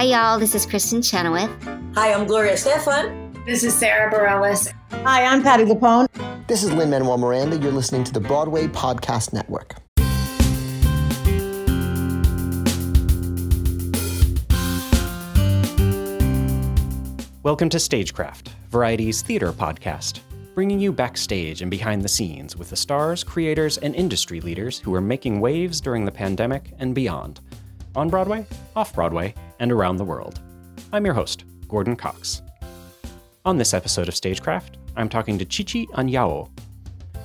Hi, y'all. This is Kristin Chenoweth. Hi, I'm Gloria Estefan. This is Sara Bareilles. Hi, I'm Patti LuPone. This is Lin Manuel Miranda. You're listening to the Broadway Podcast Network. Welcome to Stagecraft, Variety's theater podcast, bringing you backstage and behind the scenes with the stars, creators, and industry leaders who are making waves during the pandemic and beyond, on Broadway, off Broadway, and around the world. I'm your host, Gordon Cox. On this episode of Stagecraft, I'm talking to Chichi Anyanwu.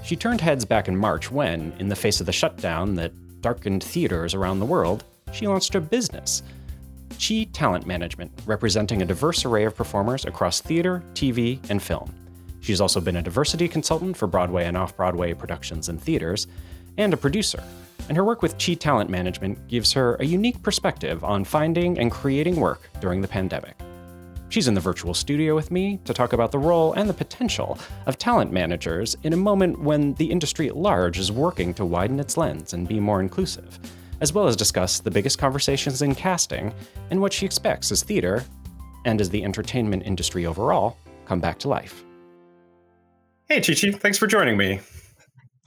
She turned heads back in March when, in the face of the shutdown that darkened theaters around the world, she launched a business Chi Talent Management, representing a diverse array of performers across theater, TV, and film. She's also been a diversity consultant for Broadway and off Broadway productions and theaters, and a producer. And her work with Chi Talent Management gives her a unique perspective on finding and creating work during the pandemic. She's in the virtual studio with me to talk about the role and the potential of talent managers in a moment when the industry at large is working to widen its lens and be more inclusive as well as discuss the biggest conversations in casting and what she expects as theater, and as the entertainment industry overall, come back to life. Hey, Chichi, thanks for joining me.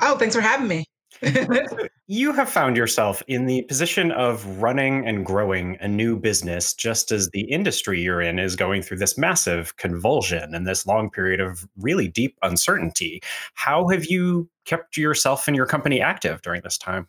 Oh, thanks for having me. you have found yourself in the position of running and growing a new business just as the industry you're in is going through this massive convulsion and this long period of really deep uncertainty. How have you kept yourself and your company active during this time?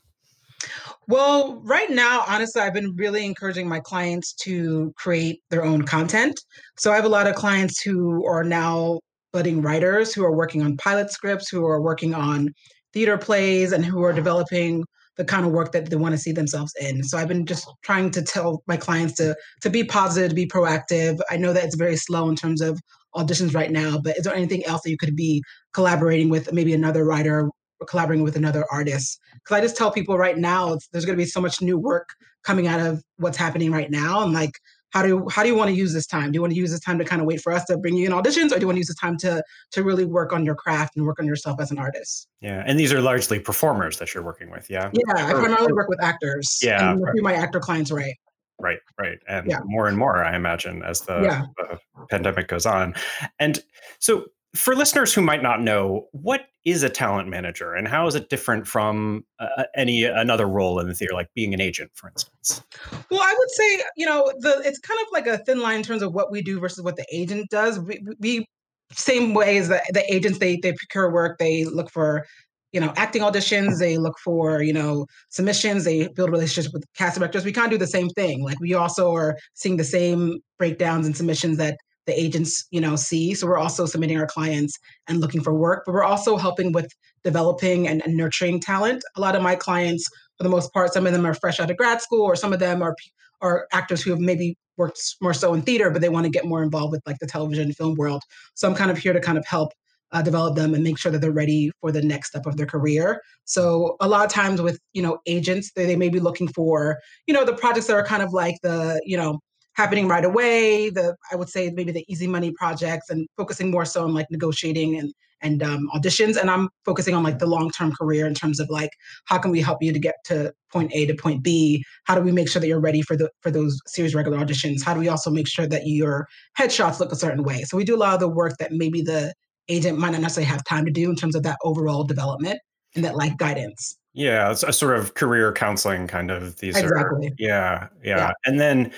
Well, right now, honestly, I've been really encouraging my clients to create their own content. So I have a lot of clients who are now budding writers who are working on pilot scripts, who are working on theater plays, and who are developing the kind of work that they want to see themselves in. So I've been just trying to tell my clients to to be positive, to be proactive. I know that it's very slow in terms of auditions right now, but is there anything else that you could be collaborating with maybe another writer collaborating with another artist. Because I just tell people right now, there's going to be so much new work coming out of what's happening right now, and like, how do how do you want to use this time? Do you want to use this time to kind of wait for us to bring you in auditions, or do you want to use this time to to really work on your craft and work on yourself as an artist? Yeah, and these are largely performers that you're working with. Yeah. Yeah, I primarily work with actors. Yeah, and few my actor clients right. Right, right, and yeah. more and more, I imagine, as the, yeah. the pandemic goes on. And so, for listeners who might not know, what is a talent manager and how is it different from uh, any another role in the theater, like being an agent, for instance? Well, I would say, you know, the it's kind of like a thin line in terms of what we do versus what the agent does. We, we same way as the, the agents, they they procure work, they look for you know acting auditions they look for you know submissions they build relationships with cast directors we kind of do the same thing like we also are seeing the same breakdowns and submissions that the agents you know see. So we're also submitting our clients and looking for work but we're also helping with developing and, and, nurturing talent. A lot of my clients for the most part some of them are fresh out of grad school or some of them are are actors who have maybe worked more so in theater but they want to get more involved with like the television and film world. So i'm kind of here to kind of help uh, develop them and make sure that they're ready for the next step of their career. So a lot of times with you know agents, they, they may be looking for you know the projects that are kind of like the you know happening right away. The I would say maybe the easy money projects and focusing more so on like negotiating and and um, auditions. And I'm focusing on like the long term career in terms of like how can we help you to get to point A to point B? How do we make sure that you're ready for the for those series regular auditions? How do we also make sure that your headshots look a certain way? So we do a lot of the work that maybe the agent might not necessarily have time to do in terms of that overall development and that like guidance. Yeah, it's a sort of career counseling kind of these exactly. are yeah, yeah. Yeah. And then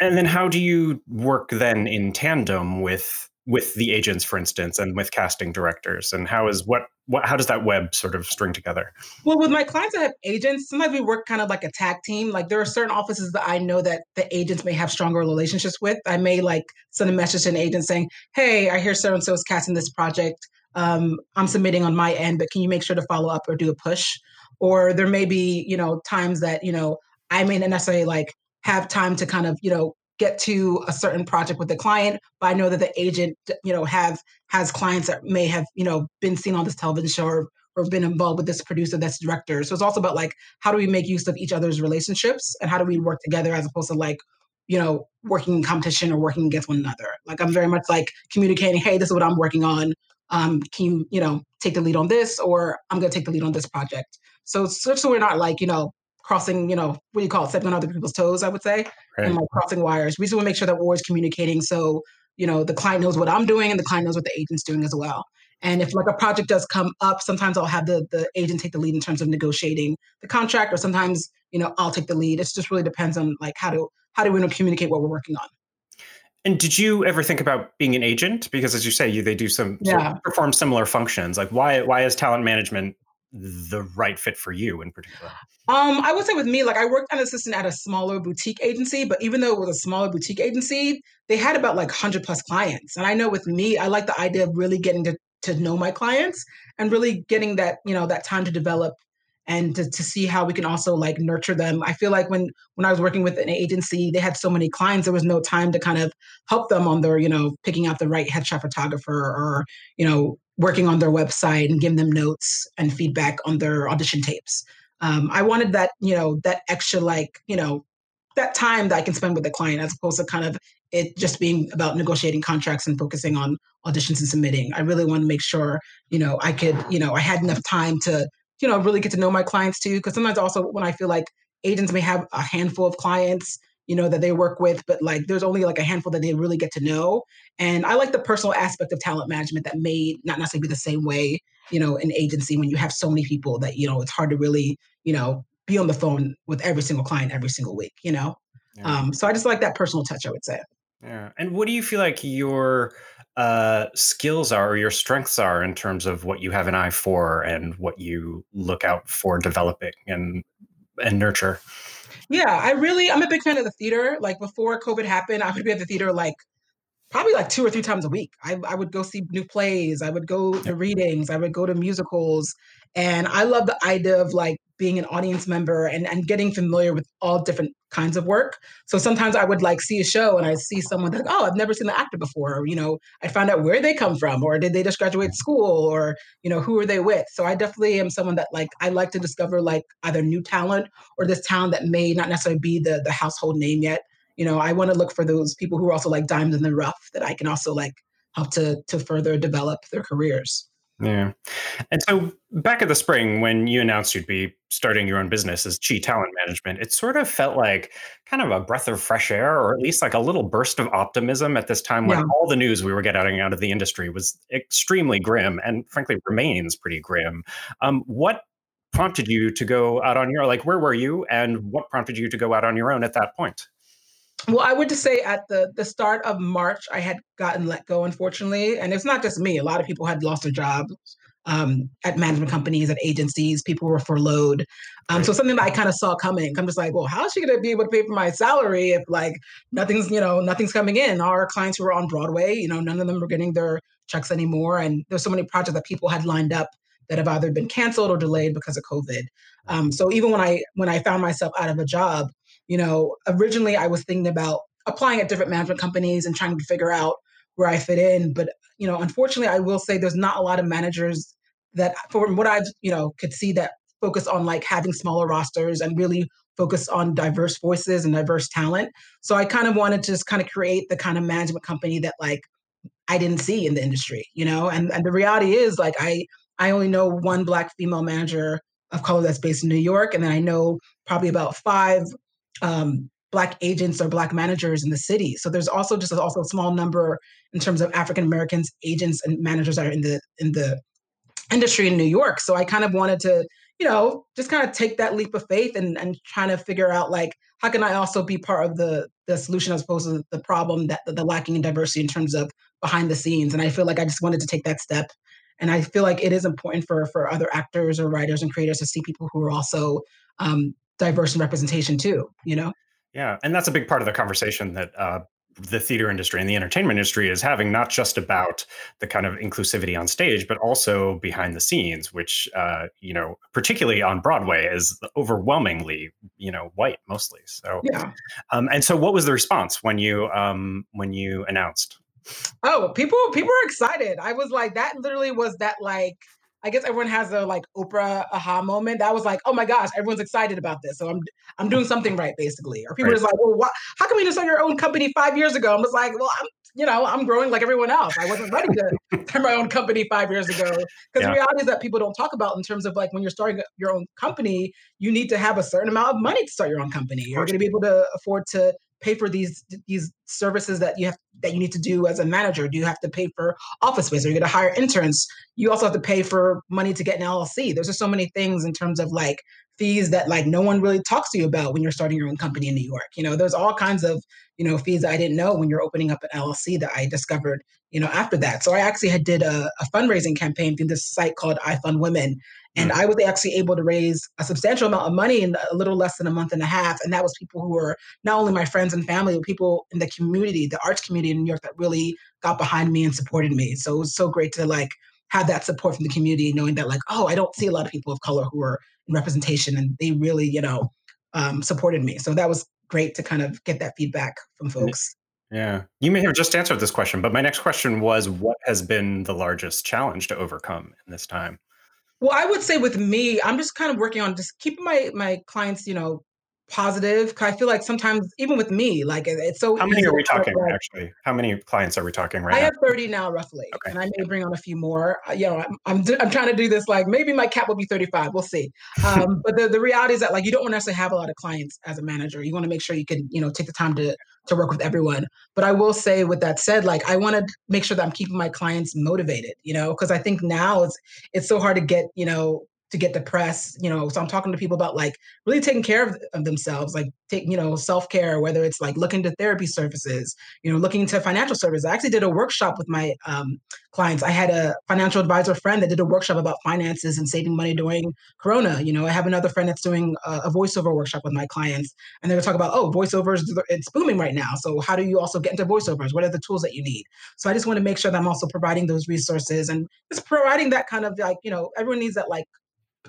and then how do you work then in tandem with with the agents for instance and with casting directors? And how is what what how does that web sort of string together? Well with my clients that have agents sometimes we work kind of like a tag team. Like there are certain offices that i know that the agents may have stronger relationships with. I may like send a message to an agent saying hey i hear so and so is casting this project. Um, i'm submitting on my end but can you make sure to follow up or do a push? Or there may be you know times that you know i may not necessarily like have time to kind of you know get to a certain project with the client but i know that the agent you know have has clients that may have you know been seen on this television show or, or been involved with this producer this director. So it's also about like how do we make use of each other's relationships and how do we work together as opposed to like you know working in competition or working against one another? Like i'm very much like communicating hey this is what i'm working on. Um, can you you know take the lead on this or i'm going to take the lead on this project? So so, so we're not like you know crossing, you know, what do you call it, stepping on other people's toes, I would say, right. and like crossing wires. We just want to make sure that we're always communicating so, you know, the client knows what I'm doing and the client knows what the agent's doing as well. And if like a project does come up, sometimes I'll have the the agent take the lead in terms of negotiating the contract, or sometimes you know I'll take the lead. It just really depends on like how to how do we communicate what we're working on. And did you ever think about being an agent? Because as you say, you they do some yeah. sort of perform similar functions. Like why why is talent management the right fit for you in particular? Um, I would say with me, like I worked as an assistant at a smaller boutique agency, but even though it was a smaller boutique agency, they had about like 100 plus clients. And I know with me, I like the idea of really getting to, to know my clients and really getting that, you know, that time to develop and to, to see how we can also like nurture them. I feel like when when I was working with an agency, they had so many clients, there was no time to kind of help them on their, you know, picking out the right headshot photographer or, you know, working on their website and giving them notes and feedback on their audition tapes. Um, I wanted that, you know, that extra like, you know, that time that I can spend with the client as opposed to kind of it just being about negotiating contracts and focusing on auditions and submitting. I really want to make sure, you know, I could, you know, I had enough time to you know, really get to know my clients too. Because sometimes also when I feel like agents may have a handful of clients, you know, that they work with, but like there's only like a handful that they really get to know. And I like the personal aspect of talent management that may not necessarily be the same way, you know, in agency when you have so many people that, you know, it's hard to really, you know, be on the phone with every single client every single week, you know? Yeah. Um, so I just like that personal touch, I would say. Yeah. And what do you feel like your uh, skills are or your strengths are in terms of what you have an eye for and what you look out for developing and and nurture? Yeah, I really I'm a big fan of the theater. Like before COVID happened, I would be at the theater like probably like two or three times a week. I, I would go see new plays. I would go to readings. I would go to musicals. And I love the idea of like being an audience member and, and getting familiar with all different kinds of work. So sometimes I would like see a show and I see someone like, oh, I've never seen the actor before. Or, you know, I find out where they come from or did they just graduate school or, you know, who are they with? So I definitely am someone that like I like to discover like either new talent or this talent that may not necessarily be the the household name yet you know, I want to look for those people who are also like diamonds in the rough that I can also like help to to further develop their careers. Yeah. And so back in the spring, when you announced you'd be starting your own business as Chi Talent Management, it sort of felt like kind of a breath of fresh air, or at least like a little burst of optimism at this time when yeah. all the news we were getting out of the industry was extremely grim and frankly remains pretty grim. Um, what prompted you to go out on your like where were you and what prompted you to go out on your own at that point? Well, I would just say at the the start of March, I had gotten let go, unfortunately, and it's not just me. A lot of people had lost their jobs um, at management companies, at agencies. People were furloughed. Um, so something that I kind of saw coming. I'm just like, well, how is she going to be able to pay for my salary if like nothing's you know nothing's coming in? Our clients who were on Broadway, you know, none of them were getting their checks anymore, and there's so many projects that people had lined up that have either been canceled or delayed because of COVID. Um, so even when I when I found myself out of a job, you know, originally I was thinking about applying at different management companies and trying to figure out where I fit in. But, you know, unfortunately, I will say there's not a lot of managers that, from what I've, you know, could see that focus on like having smaller rosters and really focus on diverse voices and diverse talent. So I kind of wanted to just kind of create the kind of management company that like I didn't see in the industry, you know? And and the reality is like I I only know one black female manager of color that's based in New York. And then I know probably about five um, black agents or black managers in the city. So there's also just also a small number in terms of African Americans agents and managers that are in the in the industry in New York. So I kind of wanted to, you know, just kind of take that leap of faith and and trying to figure out like how can I also be part of the the solution as opposed to the problem that the, lacking in diversity in terms of behind the scenes. And I feel like I just wanted to take that step. And I feel like it is important for for other actors or writers and creators to see people who are also um, diverse in representation too you know? Yeah and that's a big part of the conversation that uh, the theater industry and the entertainment industry is having not just about the kind of inclusivity on stage but also behind the scenes which uh, you know particularly on broadway is overwhelmingly you know white mostly so yeah. um, and so what was the response when you um, when you announced? Oh people people were excited. I was like that literally was that like I guess everyone has a like Oprah aha moment. That was like, oh my gosh, everyone's excited about this. So I'm I'm doing something right, basically. Or people right. are just like, well, what? how come you didn't start your own company five years ago? I'm just like, well, I'm you know, I'm growing like everyone else. I wasn't ready to start my own company five years ago. Because yeah. the reality is that people don't talk about in terms of like when you're starting your own company, you need to have a certain amount of money to start your own company. You're going to be able to afford to pay for these these services that you have that you need to do as a manager? Do you have to pay for office space? Are you going to hire interns? You also have to pay for money to get an LLC. There's just so many things in terms of like fees that like no one really talks to you about when you're starting your own company in New York. You know, there's all kinds of you know fees that I didn't know when you're opening up an LLC that I discovered you know after that. So I actually had did a, a fundraising campaign through this site called iFundWomen, and mm. I was actually able to raise a substantial amount of money in a little less than a month and a half. And that was people who were not only my friends and family, but people in the community, the arts community in New York that really got behind me and supported me. So it was so great to like have that support from the community, knowing that like, oh, I don't see a lot of people of color who are in representation and they really, you know, um, supported me. So that was great to kind of get that feedback from folks. Yeah. You may have just answered this question, but my next question was what has been the largest challenge to overcome in this time? Well, I would say with me, I'm just kind of working on just keeping my my clients, you know, positive. I feel like sometimes, even with me, like it's so. How many are we talking like, actually? How many clients are we talking right I now? have 30 now, roughly, okay. and I may bring on a few more. Uh, you know, I'm I'm, I'm, trying to do this like maybe my cap will be 35. We'll see. Um, but the, the reality is that like you don't want to necessarily have a lot of clients as a manager. You want to make sure you can you know take the time to to work with everyone. But I will say, with that said, like I want to make sure that I'm keeping my clients motivated. You know, because I think now it's it's so hard to get you know to get the press, you know. So I'm talking to people about like really taking care of, of themselves, like take, you know, self-care, whether it's like looking to therapy services, you know, looking to financial services. I actually did a workshop with my um, clients. I had a financial advisor friend that did a workshop about finances and saving money during Corona. You know, I have another friend that's doing a, a voiceover workshop with my clients, and they're talking about, oh, voiceovers, it's booming right now. So how do you also get into voiceovers? What are the tools that you need? So I just want to make sure that I'm also providing those resources and just providing that kind of like, you know, everyone needs that like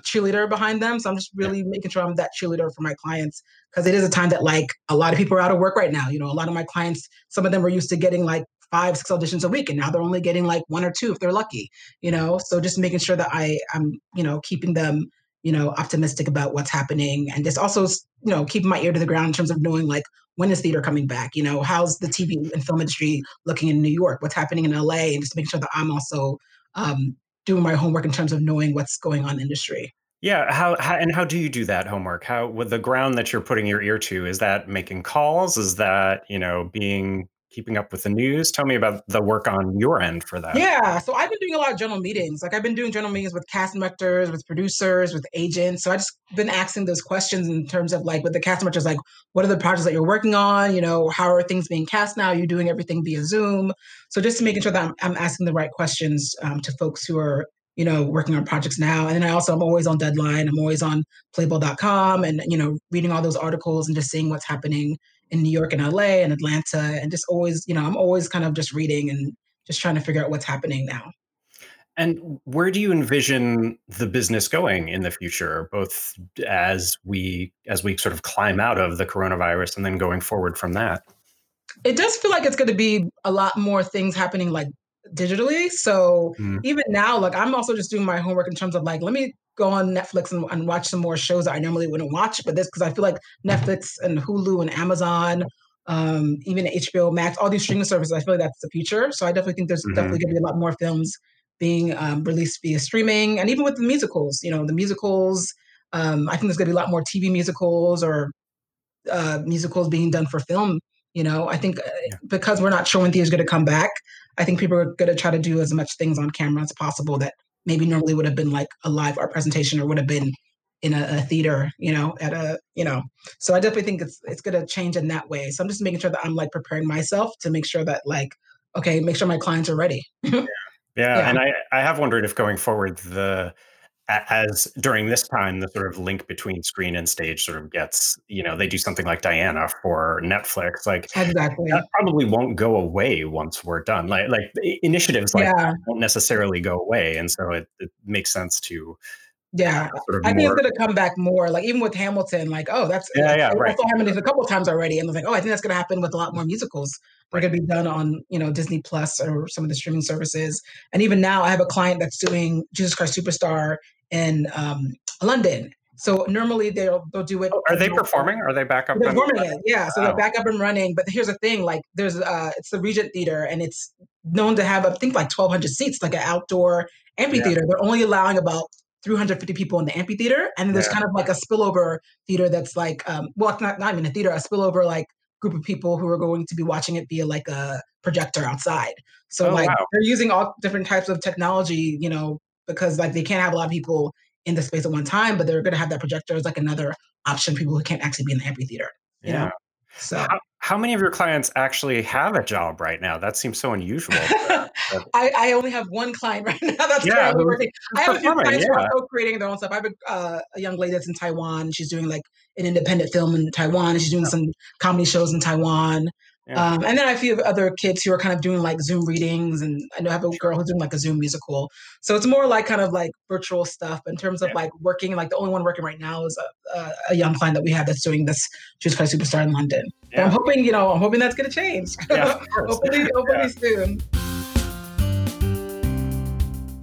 cheerleader behind them. So I'm just really making sure I'm that cheerleader for my clients because it is a time that like a lot of people are out of work right now. You know, a lot of my clients, some of them were used to getting like five, six auditions a week, and now they're only getting like one or two if they're lucky. You know, so just making sure that I I'm you know keeping them you know optimistic about what's happening and just also you know keeping my ear to the ground in terms of knowing like when is theater coming back you know how's the tv and film industry looking in new york what's happening in la and just making sure that i'm also um, doing my homework in terms of knowing what's going on in industry. Yeah, how, how, and how do you do that homework? How with the ground that you're putting your ear to is that making calls? Is that you know being keeping up with the news? Tell me about the work on your end for that. Yeah, so I've been doing a lot of general meetings. Like I've been doing general meetings with cast directors, with producers, with agents. So I've just been asking those questions in terms of like with the cast directors, like what are the projects that you're working on? You know, how are things being cast now? Are You're doing everything via Zoom. So just to making sure that I'm, I'm asking the right questions um, to folks who are you know, working on projects now. And then I also, I'm always on deadline. I'm always on playbill.com and, you know, reading all those articles and just seeing what's happening in New York and LA and Atlanta. And just always, you know, I'm always kind of just reading and just trying to figure out what's happening now. And where do you envision the business going in the future, both as we as we sort of climb out of the coronavirus and then going forward from that? It does feel like it's going to be a lot more things happening like digitally. So mm. even now, like I'm also just doing my homework in terms of like, let me go on Netflix and, and watch some more shows that I normally wouldn't watch. But this because I feel like Netflix and Hulu and Amazon, um, even HBO Max, all these streaming services, I feel like that's the future. So I definitely think there's mm-hmm. definitely going to be a lot more films being um, released via streaming, and even with the musicals, you know, the musicals. Um, I think there's going to be a lot more TV musicals or uh, musicals being done for film. You know, I think uh, yeah. because we're not sure when theater's going to come back, I think people are going to try to do as much things on camera as possible that maybe normally would have been like a live art presentation or would have been in a, a theater, you know, at a, you know. So I definitely think it's it's going to change in that way. So I'm just making sure that I'm like preparing myself to make sure that like, okay, make sure my clients are ready. yeah. yeah. yeah. and I I have wondered if going forward the as during this time the sort of link between screen and stage sort of gets you know they do something like diana for netflix like exactly that probably won't go away once we're done like like initiatives like yeah. won't necessarily go away and so it, it makes sense to yeah, sort of I think more... it's going to come back more. Like even with Hamilton, like oh, that's yeah, yeah, right. I saw Hamilton a couple times already, and I was like, oh, I think that's going to happen with a lot more musicals. They're going to be done on you know Disney Plus or some of the streaming services. And even now, I have a client that's doing Jesus Christ Superstar in um, London. So normally they'll they'll do it. Oh, are they performing? Are they back up? They're performing it, yeah. So Wow. they're back up and running. But here's the thing: like, there's uh, it's the Regent Theater, and it's known to have I think like 1,200 seats, like an outdoor amphitheater. They're only allowing about 350 people in the amphitheater, and then there's Yeah. kind of like a spillover theater that's like, um, well, it's not not even a theater, a spillover like group of people who are going to be watching it via like a projector outside. So Oh, like wow. they're using all different types of technology, you know, because like they can't have a lot of people in the space at one time, but they're going to have that projector as like another option. for People who can't actually be in the amphitheater. you Yeah. know? So How, how many of your clients actually have a job right now? That seems so unusual. I, I only have one client right now that's Yeah, currently working. I have a few clients who are co-creating their own stuff. I have a, uh, a young lady that's in Taiwan. She's doing like an independent film in Taiwan. and She's doing some comedy shows in Taiwan. Yeah. Um, and then I have a few other kids who are kind of doing like Zoom readings, and I know I have a girl who's doing like a Zoom musical. So it's more like kind of like virtual stuff. But in terms of Yeah. like working, like the only one working right now is a, a, a young client that we have that's doing this Jesus Christ Superstar in London. But I'm hoping, you know, I'm hoping that's going to change. Yeah, of hopefully, hopefully soon.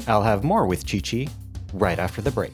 I'll have more with Chi Chi right after the break.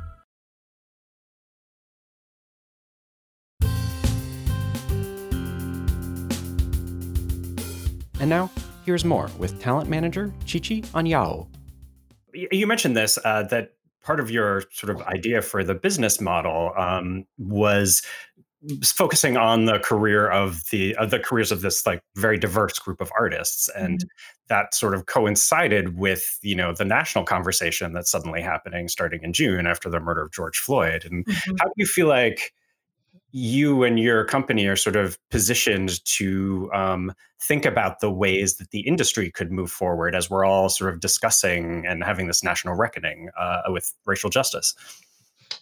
And now, here's more with talent manager Chichi Chi Anyanwu. You mentioned this uh, that part of your sort of idea for the business model um, was focusing on the career of the of the careers of this like very diverse group of artists. And that sort of coincided with you know the national conversation that's suddenly happening starting in June after the murder of George Floyd. And how do you feel like you and your company are sort of positioned to um, think about the ways that the industry could move forward as we're all sort of discussing and having this national reckoning uh, with racial justice.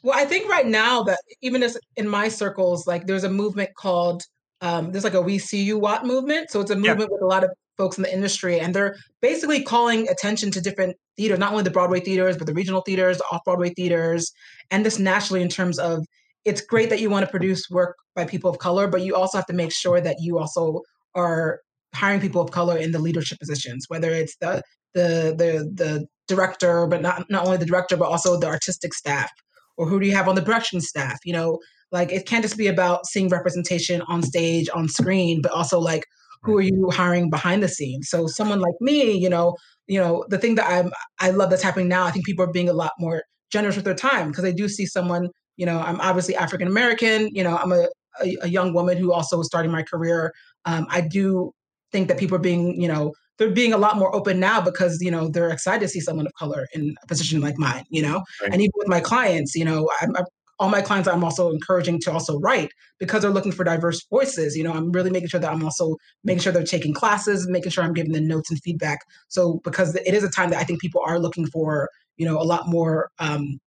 Well, I think right now that even as in my circles, like there's a movement called um, there's like a We See You Watt movement. So it's a Yeah. movement with a lot of folks in the industry, and they're basically calling attention to different theaters, not only the Broadway theaters, but the regional theaters, the off Broadway theaters, and this nationally in terms of it's great that you want to produce work by people of color, but you also have to make sure that you also are hiring people of color in the leadership positions, whether it's the the the the director, but not not only the director, but also the artistic staff or who do you have on the production staff you know? Like it can't just be about seeing representation on stage on screen but also like who are you hiring behind the scenes? So someone like me you know you know the thing that i'm i love that's happening now i think people are being a lot more generous with their time because they do see someone you know i'm obviously african american you know i'm a, a, a young woman who also is starting my career. Um, i do think that people are being you know they're being a lot more open now because you know they're excited to see someone of color in a position like mine you know? Right. and even with my clients you know I'm, I'm all my clients i'm also encouraging to also write because they're looking for diverse voices you know? I'm really making sure that i'm also making sure they're taking classes making sure i'm giving them notes and feedback. So because it is a time that i think people are looking for you know a lot more um,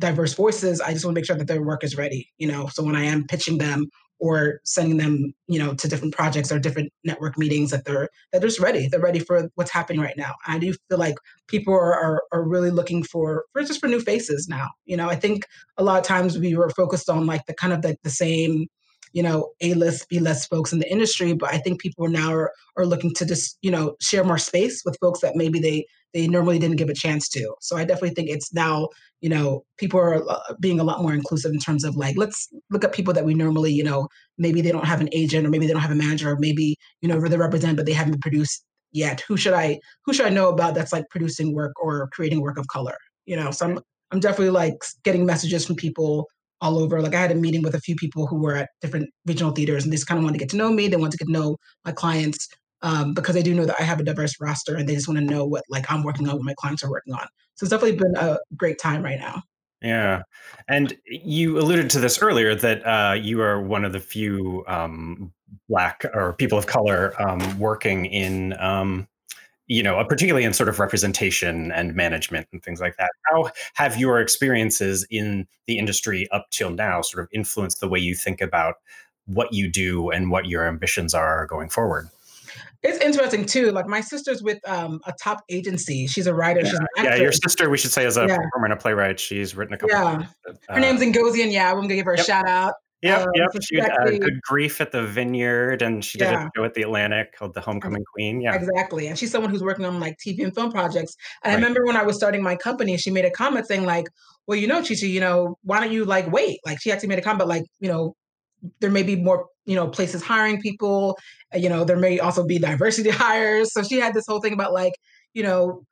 diverse voices i just want to make sure that their work is ready you know? So when i am pitching them or sending them you know to different projects or different network meetings that they're that they're just ready they're ready for what's happening right now. I do feel like people are, are, are really looking for for just for new faces now you know? I think a lot of times we were focused on like the kind of like the same you know a list b list folks in the industry but i think people now are, are looking to just you know share more space with folks that maybe they they normally didn't give a chance to. So i definitely think it's now you know people are uh, being a lot more inclusive in terms of like let's look at people that we normally you know maybe they don't have an agent or maybe they don't have a manager or maybe you know they represent but they haven't produced yet. Who should i who should i know about that's like producing work or creating work of color you know? So i'm i'm definitely like getting messages from people all over. Like i had a meeting with a few people who were at different regional theaters and they just kind of wanted to get to know me. They wanted to get to know my clients um, because they do know that i have a diverse roster and they just want to know what like i'm working on what my clients are working on so it's definitely been a great time right now Yeah, and you alluded to this earlier that uh, you are one of the few um, black or people of color um, working in um, you know, particularly in sort of representation and management and things like that. How have your experiences in the industry up till now sort of influenced the way you think about what you do and what your ambitions are going forward? It's interesting too. Like my sister's with um, a top agency. She's a writer. Yeah. She's an yeah, your sister, we should say, is a Yeah. performer and a playwright. She's written a couple. Yeah. Of, Her name's Ngozia Yeah, I'm gonna give her a shout out. Yep, um, yep. She did uh, Good Grief at the Vineyard, and she did Yeah. a show at the Atlantic called The Homecoming Queen. Yeah, Exactly. And she's someone who's working on like TV and film projects. And I remember when I was starting my company, she made a comment saying, like, well, you know, Chichi, you know, why don't you like wait? Like she actually made a comment, like, you know, there may be more, you know, places hiring people. uh, You know, there may also be diversity hires. So she had this whole thing about like, you know,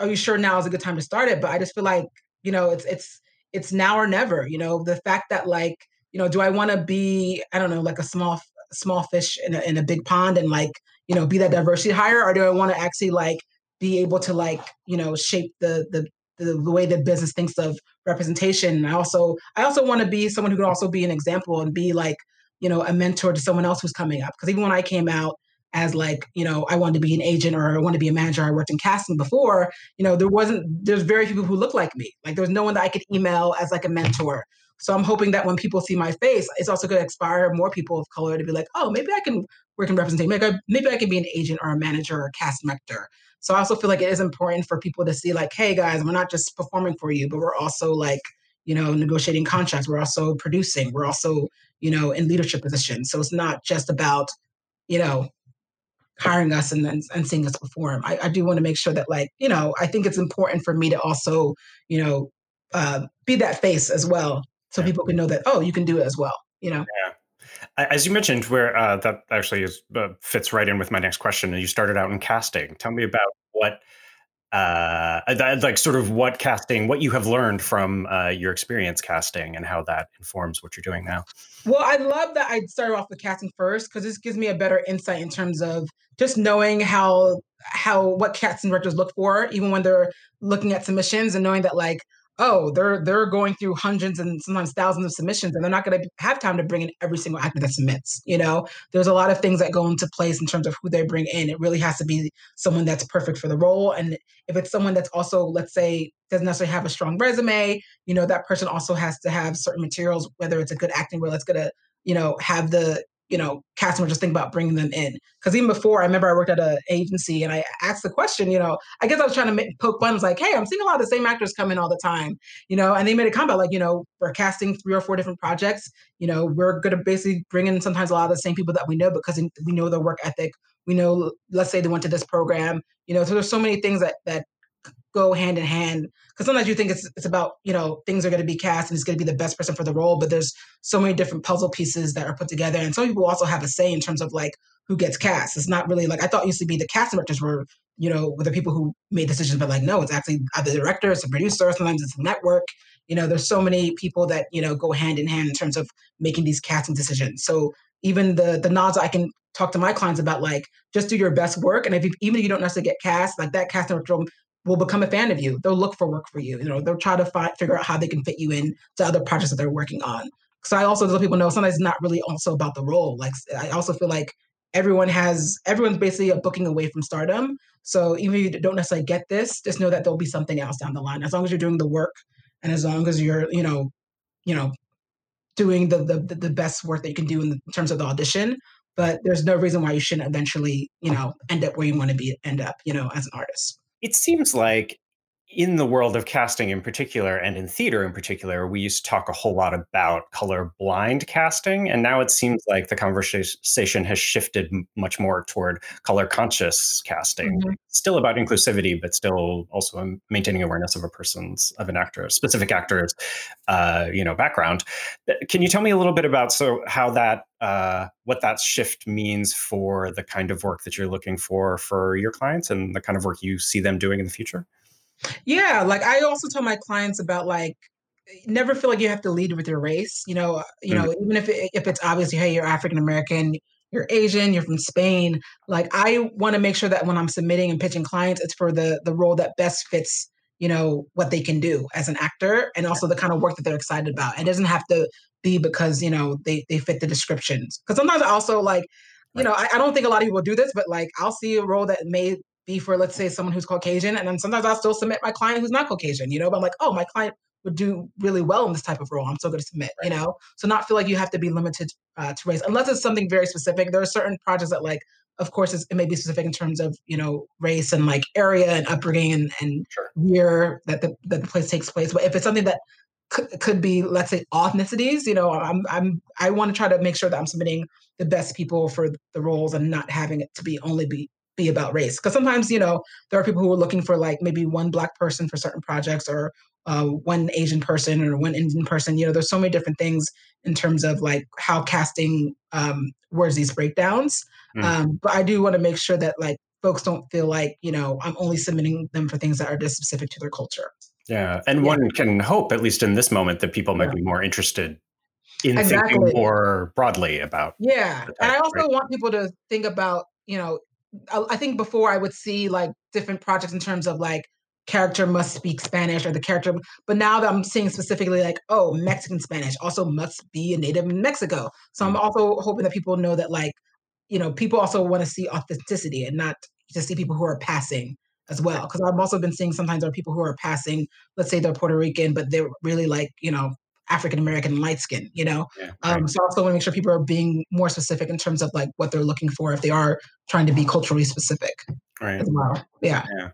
are you sure now is a good time to start it? But I just feel like, you know, it's it's it's now or never. You know, the fact that like, you know, do I want to be, I don't know, like a small small fish in a, in a big pond and like, you know, be that diversity hire, or do I want to actually like be able to like, you know, shape the the the, the way the business thinks of representation. I also I also want to be someone who can also be an example and be like, you know, a mentor to someone else who's coming up. Because even when I came out as like, you know, I wanted to be an agent or I want to be a manager, I worked in casting before, you know, there wasn't there's very few people who look like me. Like there's no one that I could email as like a mentor. So I'm hoping that when people see my face, it's also going to inspire more people of color to be like, oh, maybe I can work in representation. Maybe I, maybe I can be an agent or a manager or a cast director. So I also feel like it is important for people to see like, hey guys, we're not just performing for you, but we're also like, you know, negotiating contracts. We're also producing. We're also, you know, in leadership positions. So it's not just about, you know, hiring us and and, and seeing us perform. I, I do want to make sure that like, you know, I think it's important for me to also, you know, uh, be that face as well, so Yeah. people can know that oh, you can do it as well. You know. A- as you mentioned, where uh, that actually is uh, fits right in with my next question. And you started out in casting. Tell me about what, uh, that- like, sort of what casting, what you have learned from uh, your experience casting, and how that informs what you're doing now. Well, I love that I started off with casting first because this gives me a better insight in terms of just knowing how how what casting directors look for, even when they're looking at submissions, and knowing that like, oh, they're they're going through hundreds and sometimes thousands of submissions, and they're not going to have time to bring in every single actor that submits. You know, there's a lot of things that go into place in terms of who they bring in. It really has to be someone that's perfect for the role, and if it's someone that's also, let's say, doesn't necessarily have a strong resume, you know, that person also has to have certain materials, whether it's a good acting role that's going to, you know, have the, you know, cast members just think about bringing them in. Because even before, I remember I worked at an agency and I asked the question, you know, I guess I was trying to make, poke fun. Like, hey, I'm seeing a lot of the same actors come in all the time, you know, and they made a comment like, you know, we're casting three or four different projects. You know, we're going to basically bring in sometimes a lot of the same people that we know because we know their work ethic. We know, let's say they went to this program, you know, so there's so many things that that go hand in hand. Because sometimes you think it's it's about you know things are going to be cast and it's going to be the best person for the role but there's so many different puzzle pieces that are put together and some people also have a say in terms of like who gets cast. It's not really like i thought used to be the cast directors were you know were the people who made decisions but like no it's actually the director it's a producer sometimes it's a network. You know there's so many people that you know go hand in hand in terms of making these casting decisions. So even the the nods i can talk to my clients about like just do your best work and if you, even if you don't necessarily get cast like that casting director will become a fan of you. They'll look for work for you. You know, they'll try to find, figure out how they can fit you in to other projects that they're working on. So I also let people know sometimes it's not really also about the role. Like I also feel like everyone has everyone's basically a booking away from stardom. So even if you don't necessarily get this, just know that there'll be something else down the line. As long as you're doing the work and as long as you're, you know, you know, doing the the, the best work that you can do in, terms of the audition. But there's no reason why you shouldn't eventually, you know, end up where you want to be end up, you know, as an artist it seems like in the world of casting in particular and in theater in particular we used to talk a whole lot about color blind casting and now it seems like the conversation has shifted much more toward color conscious casting mm-hmm. still about inclusivity but still also maintaining awareness of a person's of an actor specific actor's uh, you know background can you tell me a little bit about so how that uh, what that shift means for the kind of work that you're looking for for your clients and the kind of work you see them doing in the future yeah, like I also tell my clients about like never feel like you have to lead with your race. You know, you know, mm-hmm. even if it, if it's obvious, hey, you're African American, you're Asian, you're from Spain. Like I want to make sure that when I'm submitting and pitching clients, it's for the the role that best fits you know what they can do as an actor and also the kind of work that they're excited about. It doesn't have to be because you know they they fit the descriptions. Because sometimes I also like, you know, I, I don't think a lot of people do this, but like I'll see a role that may be for let's say someone who's Caucasian, and then sometimes I'll still submit my client who's not Caucasian. You know, but I'm like, oh, my client would do really well in this type of role. I'm still going to submit. Right. You know, so not feel like you have to be limited uh, to race unless it's something very specific. There are certain projects that like of course it may be specific in terms of you know race and like area and upbringing and, and sure. year that the that the place takes place but if it's something that could, could be let's say ethnicities you know i'm i'm i want to try to make sure that i'm submitting the best people for the roles and not having it to be only be be about race because sometimes you know there are people who are looking for like maybe one black person for certain projects or uh, one asian person or one indian person you know there's so many different things in terms of like how casting um, words these breakdowns mm. um, but i do want to make sure that like folks don't feel like you know i'm only submitting them for things that are just specific to their culture yeah. And yeah. one can hope, at least in this moment, that people might yeah. be more interested in exactly. thinking more broadly about. Yeah. And I also right? want people to think about, you know, I think before I would see like different projects in terms of like character must speak Spanish or the character, but now that I'm seeing specifically like, oh, Mexican Spanish also must be a native in Mexico. So mm-hmm. I'm also hoping that people know that like, you know, people also want to see authenticity and not just see people who are passing as well. Because I've also been seeing sometimes there are people who are passing, let's say they're Puerto Rican, but they're really like, you know, African American light skin, you know? Yeah, right. um, so I also want to make sure people are being more specific in terms of like what they're looking for if they are trying to be culturally specific. Right. As well. Yeah. yeah.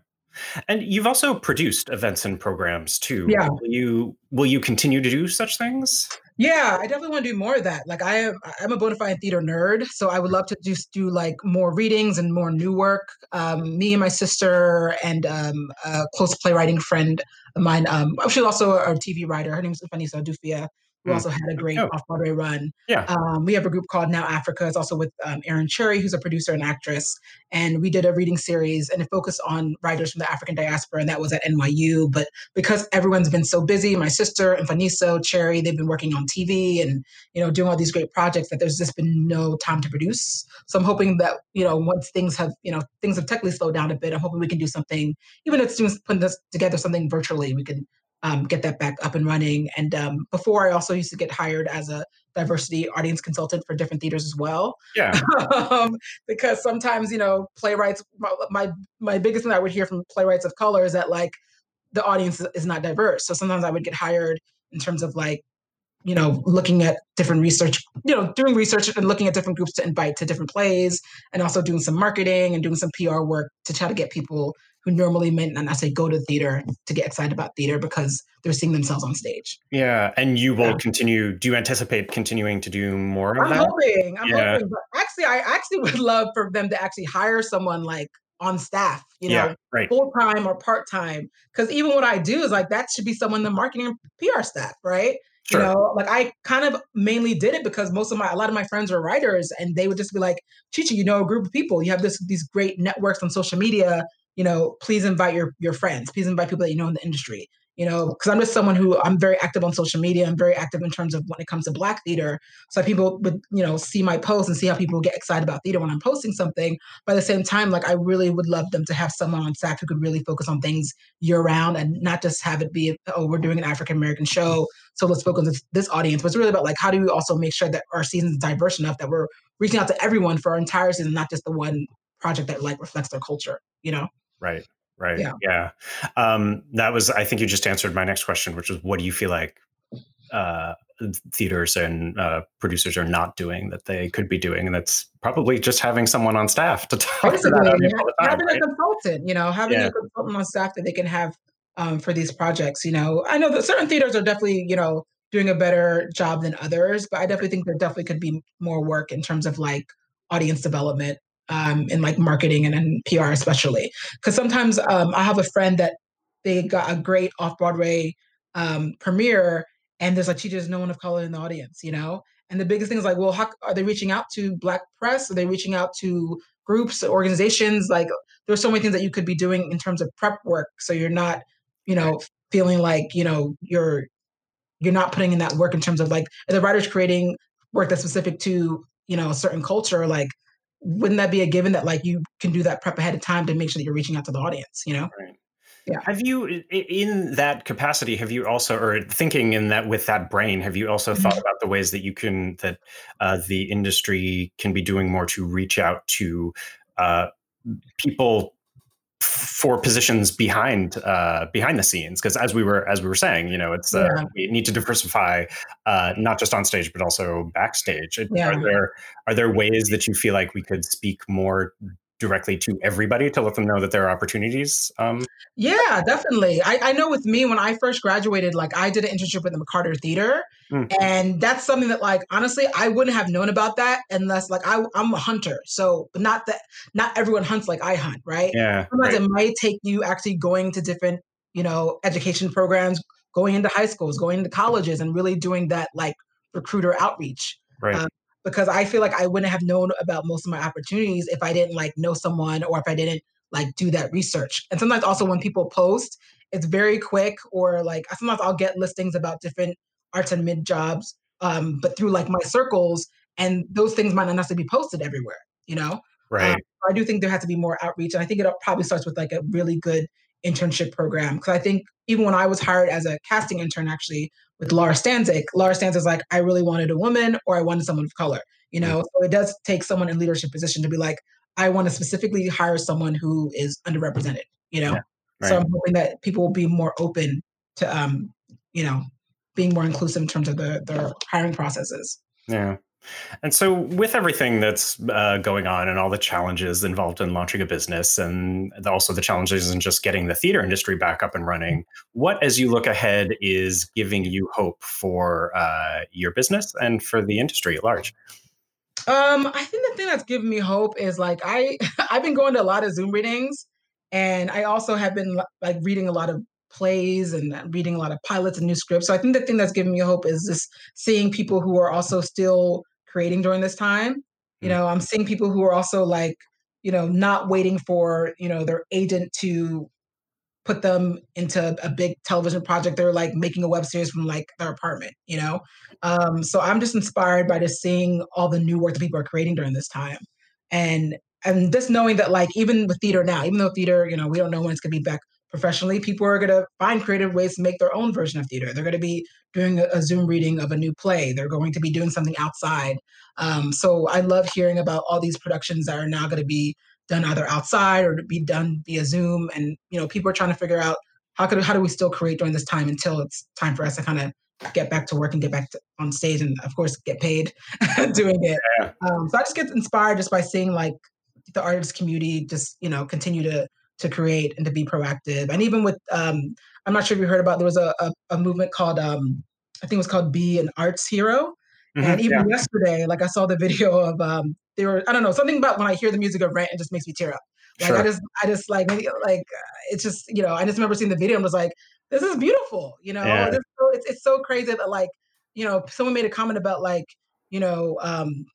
And you've also produced events and programs too. Yeah. Will you will you continue to do such things? Yeah, I definitely want to do more of that. Like I am I'm a bona fide theater nerd, so I would love to just do like more readings and more new work. Um, me and my sister and um, a close playwriting friend of mine, um, she's also a TV writer. Her name is Vanessa Dufia who mm. also had a great oh. off Broadway run. Yeah. Um, we have a group called Now Africa. It's also with um, Erin Cherry, who's a producer and actress. And we did a reading series and it focused on writers from the African diaspora, and that was at NYU. But because everyone's been so busy, my sister and Faniso, Cherry, they've been working on TV and you know doing all these great projects that there's just been no time to produce. So I'm hoping that you know once things have you know things have technically slowed down a bit, I'm hoping we can do something, even if it's putting this together something virtually, we can um, get that back up and running. And um, before, I also used to get hired as a diversity audience consultant for different theaters as well. Yeah. um, because sometimes, you know, playwrights, my, my biggest thing I would hear from playwrights of color is that like the audience is not diverse. So sometimes I would get hired in terms of like, you know, looking at different research, you know, doing research and looking at different groups to invite to different plays and also doing some marketing and doing some PR work to try to get people who normally might not necessarily go to theater to get excited about theater because they're seeing themselves on stage. Yeah, and you will yeah. continue. Do you anticipate continuing to do more of I'm that? Hoping, I'm yeah. hoping. But actually, I actually would love for them to actually hire someone like on staff, you know, yeah, right. full time or part time. Because even what I do is like that should be someone the marketing PR staff, right? Sure. You know, like I kind of mainly did it because most of my a lot of my friends were writers and they would just be like, Chichi, you know, a group of people, you have this these great networks on social media you know, please invite your your friends, please invite people that you know in the industry. You know, because I'm just someone who I'm very active on social media. I'm very active in terms of when it comes to Black theater. So people would, you know, see my posts and see how people get excited about theater when I'm posting something. But at the same time, like I really would love them to have someone on staff who could really focus on things year round and not just have it be, oh, we're doing an African American show, so let's focus on this, this audience. But it's really about like how do we also make sure that our season is diverse enough that we're reaching out to everyone for our entire season, not just the one project that like reflects their culture. You know. Right. Right. Yeah. yeah. Um, that was, I think you just answered my next question, which was what do you feel like uh, theaters and uh, producers are not doing that they could be doing? And that's probably just having someone on staff to talk Basically, to that time, Having right? a consultant, you know, having yeah. a consultant on staff that they can have um, for these projects. You know, I know that certain theaters are definitely, you know, doing a better job than others, but I definitely think there definitely could be more work in terms of like audience development um, in like marketing and, and PR especially. Because sometimes um, I have a friend that they got a great off Broadway um, premiere, and there's like she just no one of color in the audience, you know. And the biggest thing is like, well, how are they reaching out to Black press? Are they reaching out to groups, organizations? Like, there's so many things that you could be doing in terms of prep work, so you're not, you know, feeling like you know you're you're not putting in that work in terms of like the writers creating work that's specific to you know a certain culture like wouldn't that be a given that like you can do that prep ahead of time to make sure that you're reaching out to the audience you know right. yeah have you in that capacity have you also or thinking in that with that brain have you also mm-hmm. thought about the ways that you can that uh, the industry can be doing more to reach out to uh, people for positions behind uh, behind the scenes because as we were as we were saying you know it's uh, Yeah. we need to diversify uh, not just on stage but also backstage Yeah. are there are there ways that you feel like we could speak more directly to everybody to let them know that there are opportunities um, Yeah, definitely. I, I know with me when I first graduated, like I did an internship with the McCarter Theater, Mm. and that's something that like honestly I wouldn't have known about that unless like I I'm a hunter. So not that not everyone hunts like I hunt, right? yeah Sometimes right, it might take you actually going to different you know education programs, going into high schools, going into colleges, and really doing that like recruiter outreach right. um, because I feel like I wouldn't have known about most of my opportunities if I didn't like know someone or if I didn't like do that research. And sometimes also when people post, it's very quick or like sometimes I'll get listings about different arts and mid jobs, um, but through like my circles, and those things might not necessarily be posted everywhere, you know? right Um, I do think there has to be more outreach, and I think it probably starts with like a really good internship program. Because I think even when I was hired as a casting intern, actually with Laura Stanczyk, Laura Stanczyk's like, I really wanted a woman or I wanted someone of color. You know, so it does take someone in leadership position to be like, I want to specifically hire someone who is underrepresented. You know, Yeah, so. I'm hoping that people will be more open to, um, you know, being more inclusive in terms of the their hiring processes. Yeah. And so, with everything that's uh, going on and all the challenges involved in launching a business, and also the challenges in just getting the theater industry back up and running, what, as you look ahead, is giving you hope for uh, your business and for the industry at large? Um, I think the thing that's given me hope is like I I've been going to a lot of Zoom readings, and I also have been like reading a lot of plays and reading a lot of pilots and new scripts. So I think the thing that's giving me hope is just seeing people who are also still creating during this time. You Mm. know, I'm seeing people who are also like, you know, not waiting for you know their agent to put them into a big television project. They're like making a web series from like their apartment, you know? Um, so I'm just inspired by just seeing all the new work that people are creating during this time. And and just knowing that like even with theater now, even though theater, you know, we don't know when it's gonna be back professionally, people are gonna find creative ways to make their own version of theater. They're gonna be doing a, a Zoom reading of a new play. They're going to be doing something outside. Um, so I love hearing about all these productions that are now gonna be done either outside or to be done via Zoom. And you know, people are trying to figure out how could how do we still create during this time until it's time for us to kind of get back to work and get back to, on stage and of course get paid doing it. Yeah. Um, so I just get inspired just by seeing like the artist community just you know continue to to create and to be proactive. And even with um, I'm not sure if you heard about there was a a, a movement called um, I think it was called Be an Arts Hero. Mhm, And even yeah. yesterday, like I saw the video of um, they were I don't know something about when I hear the music of Rent, it just makes me tear up. Like I just I just like like it's just you know I just remember seeing the video and was like this is beautiful. You know Yeah. This is so, it's it's so crazy that like you know someone made a comment about like you know um,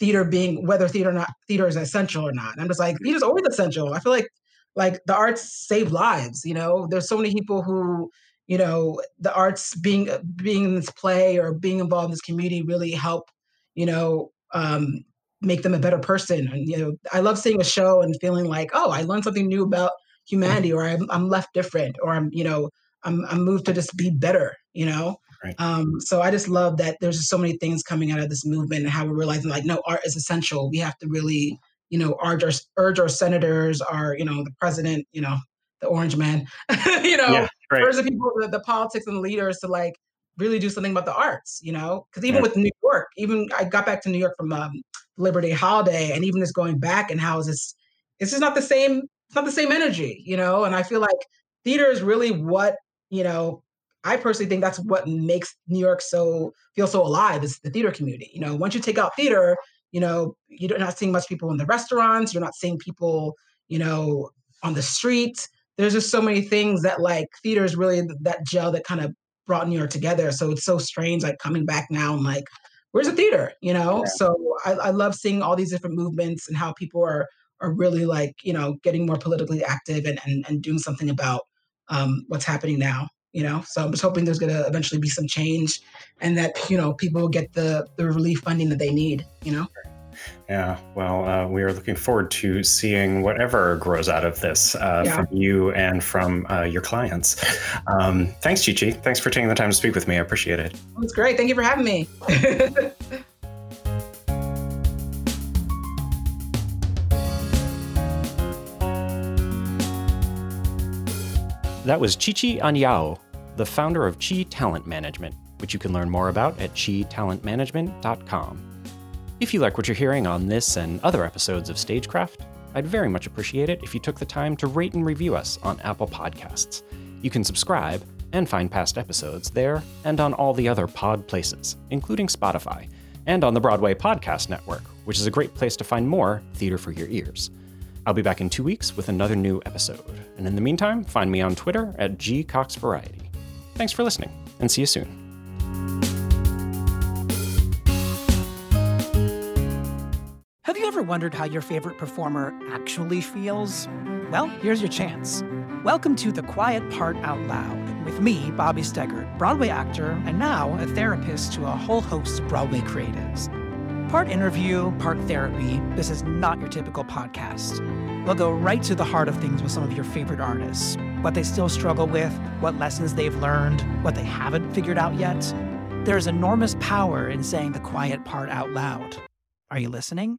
theater being whether theater or not theater is essential or not. And I'm just like theater's always essential. I feel like like the arts save lives. You know there's so many people who you know the arts being being in this play or being involved in this community really help you know um make them a better person and you know i love seeing a show and feeling like oh i learned something new about humanity or i'm, I'm left different or i'm you know i'm i'm moved to just be better you know Right. um so i just love that there's just so many things coming out of this movement and how we're realizing like no art is essential we have to really you know urge our urge our senators our you know the president you know the orange man you know yeah, right. urge the people, the, the politics and the leaders to like really do something about the arts, you know? Because even Yeah. with New York, even I got back to New York from um, Liberty Holiday, and even just going back and how is this, it's just not the same, it's not the same energy, you know? And I feel like theater is really what, you know, I personally think that's what makes New York so feel so alive is the theater community. You know, once you take out theater, you know, you're not seeing much people in the restaurants, you're not seeing people, you know, on the street. There's just so many things that like theater is really that gel that kind of brought New York together. So it's so strange, like coming back now and like, where's the theater? You know? Yeah. So I, I love seeing all these different movements and how people are are really like, you know, getting more politically active and and, and doing something about um, what's happening now. You know, so I'm just hoping there's going to eventually be some change, and that you know people will get the the relief funding that they need. You know, Yeah, well, uh, we are looking forward to seeing whatever grows out of this uh, Yeah. from you and from uh, your clients. Um, thanks, Chichi. Thanks for taking the time to speak with me. I appreciate it. it's great. Thank you for having me. That was Chichi Anyanwu, the founder of Chi Talent Management, which you can learn more about at chitalentmanagement.com. If you like what you're hearing on this and other episodes of Stagecraft, I'd very much appreciate it if you took the time to rate and review us on Apple Podcasts. You can subscribe and find past episodes there and on all the other pod places, including Spotify, and on the Broadway Podcast Network, which is a great place to find more theater for your ears. I'll be back in two weeks with another new episode. And in the meantime, find me on Twitter at gcoxvariety. Thanks for listening, and see you soon. Have you ever wondered how your favorite performer actually feels? Well, here's your chance. Welcome to The Quiet Part Out Loud with me, Bobby Steggert, Broadway actor and now a therapist to a whole host of Broadway creatives. Part interview, part therapy, this is not your typical podcast. We'll go right to the heart of things with some of your favorite artists what they still struggle with, what lessons they've learned, what they haven't figured out yet. There's enormous power in saying the quiet part out loud. Are you listening?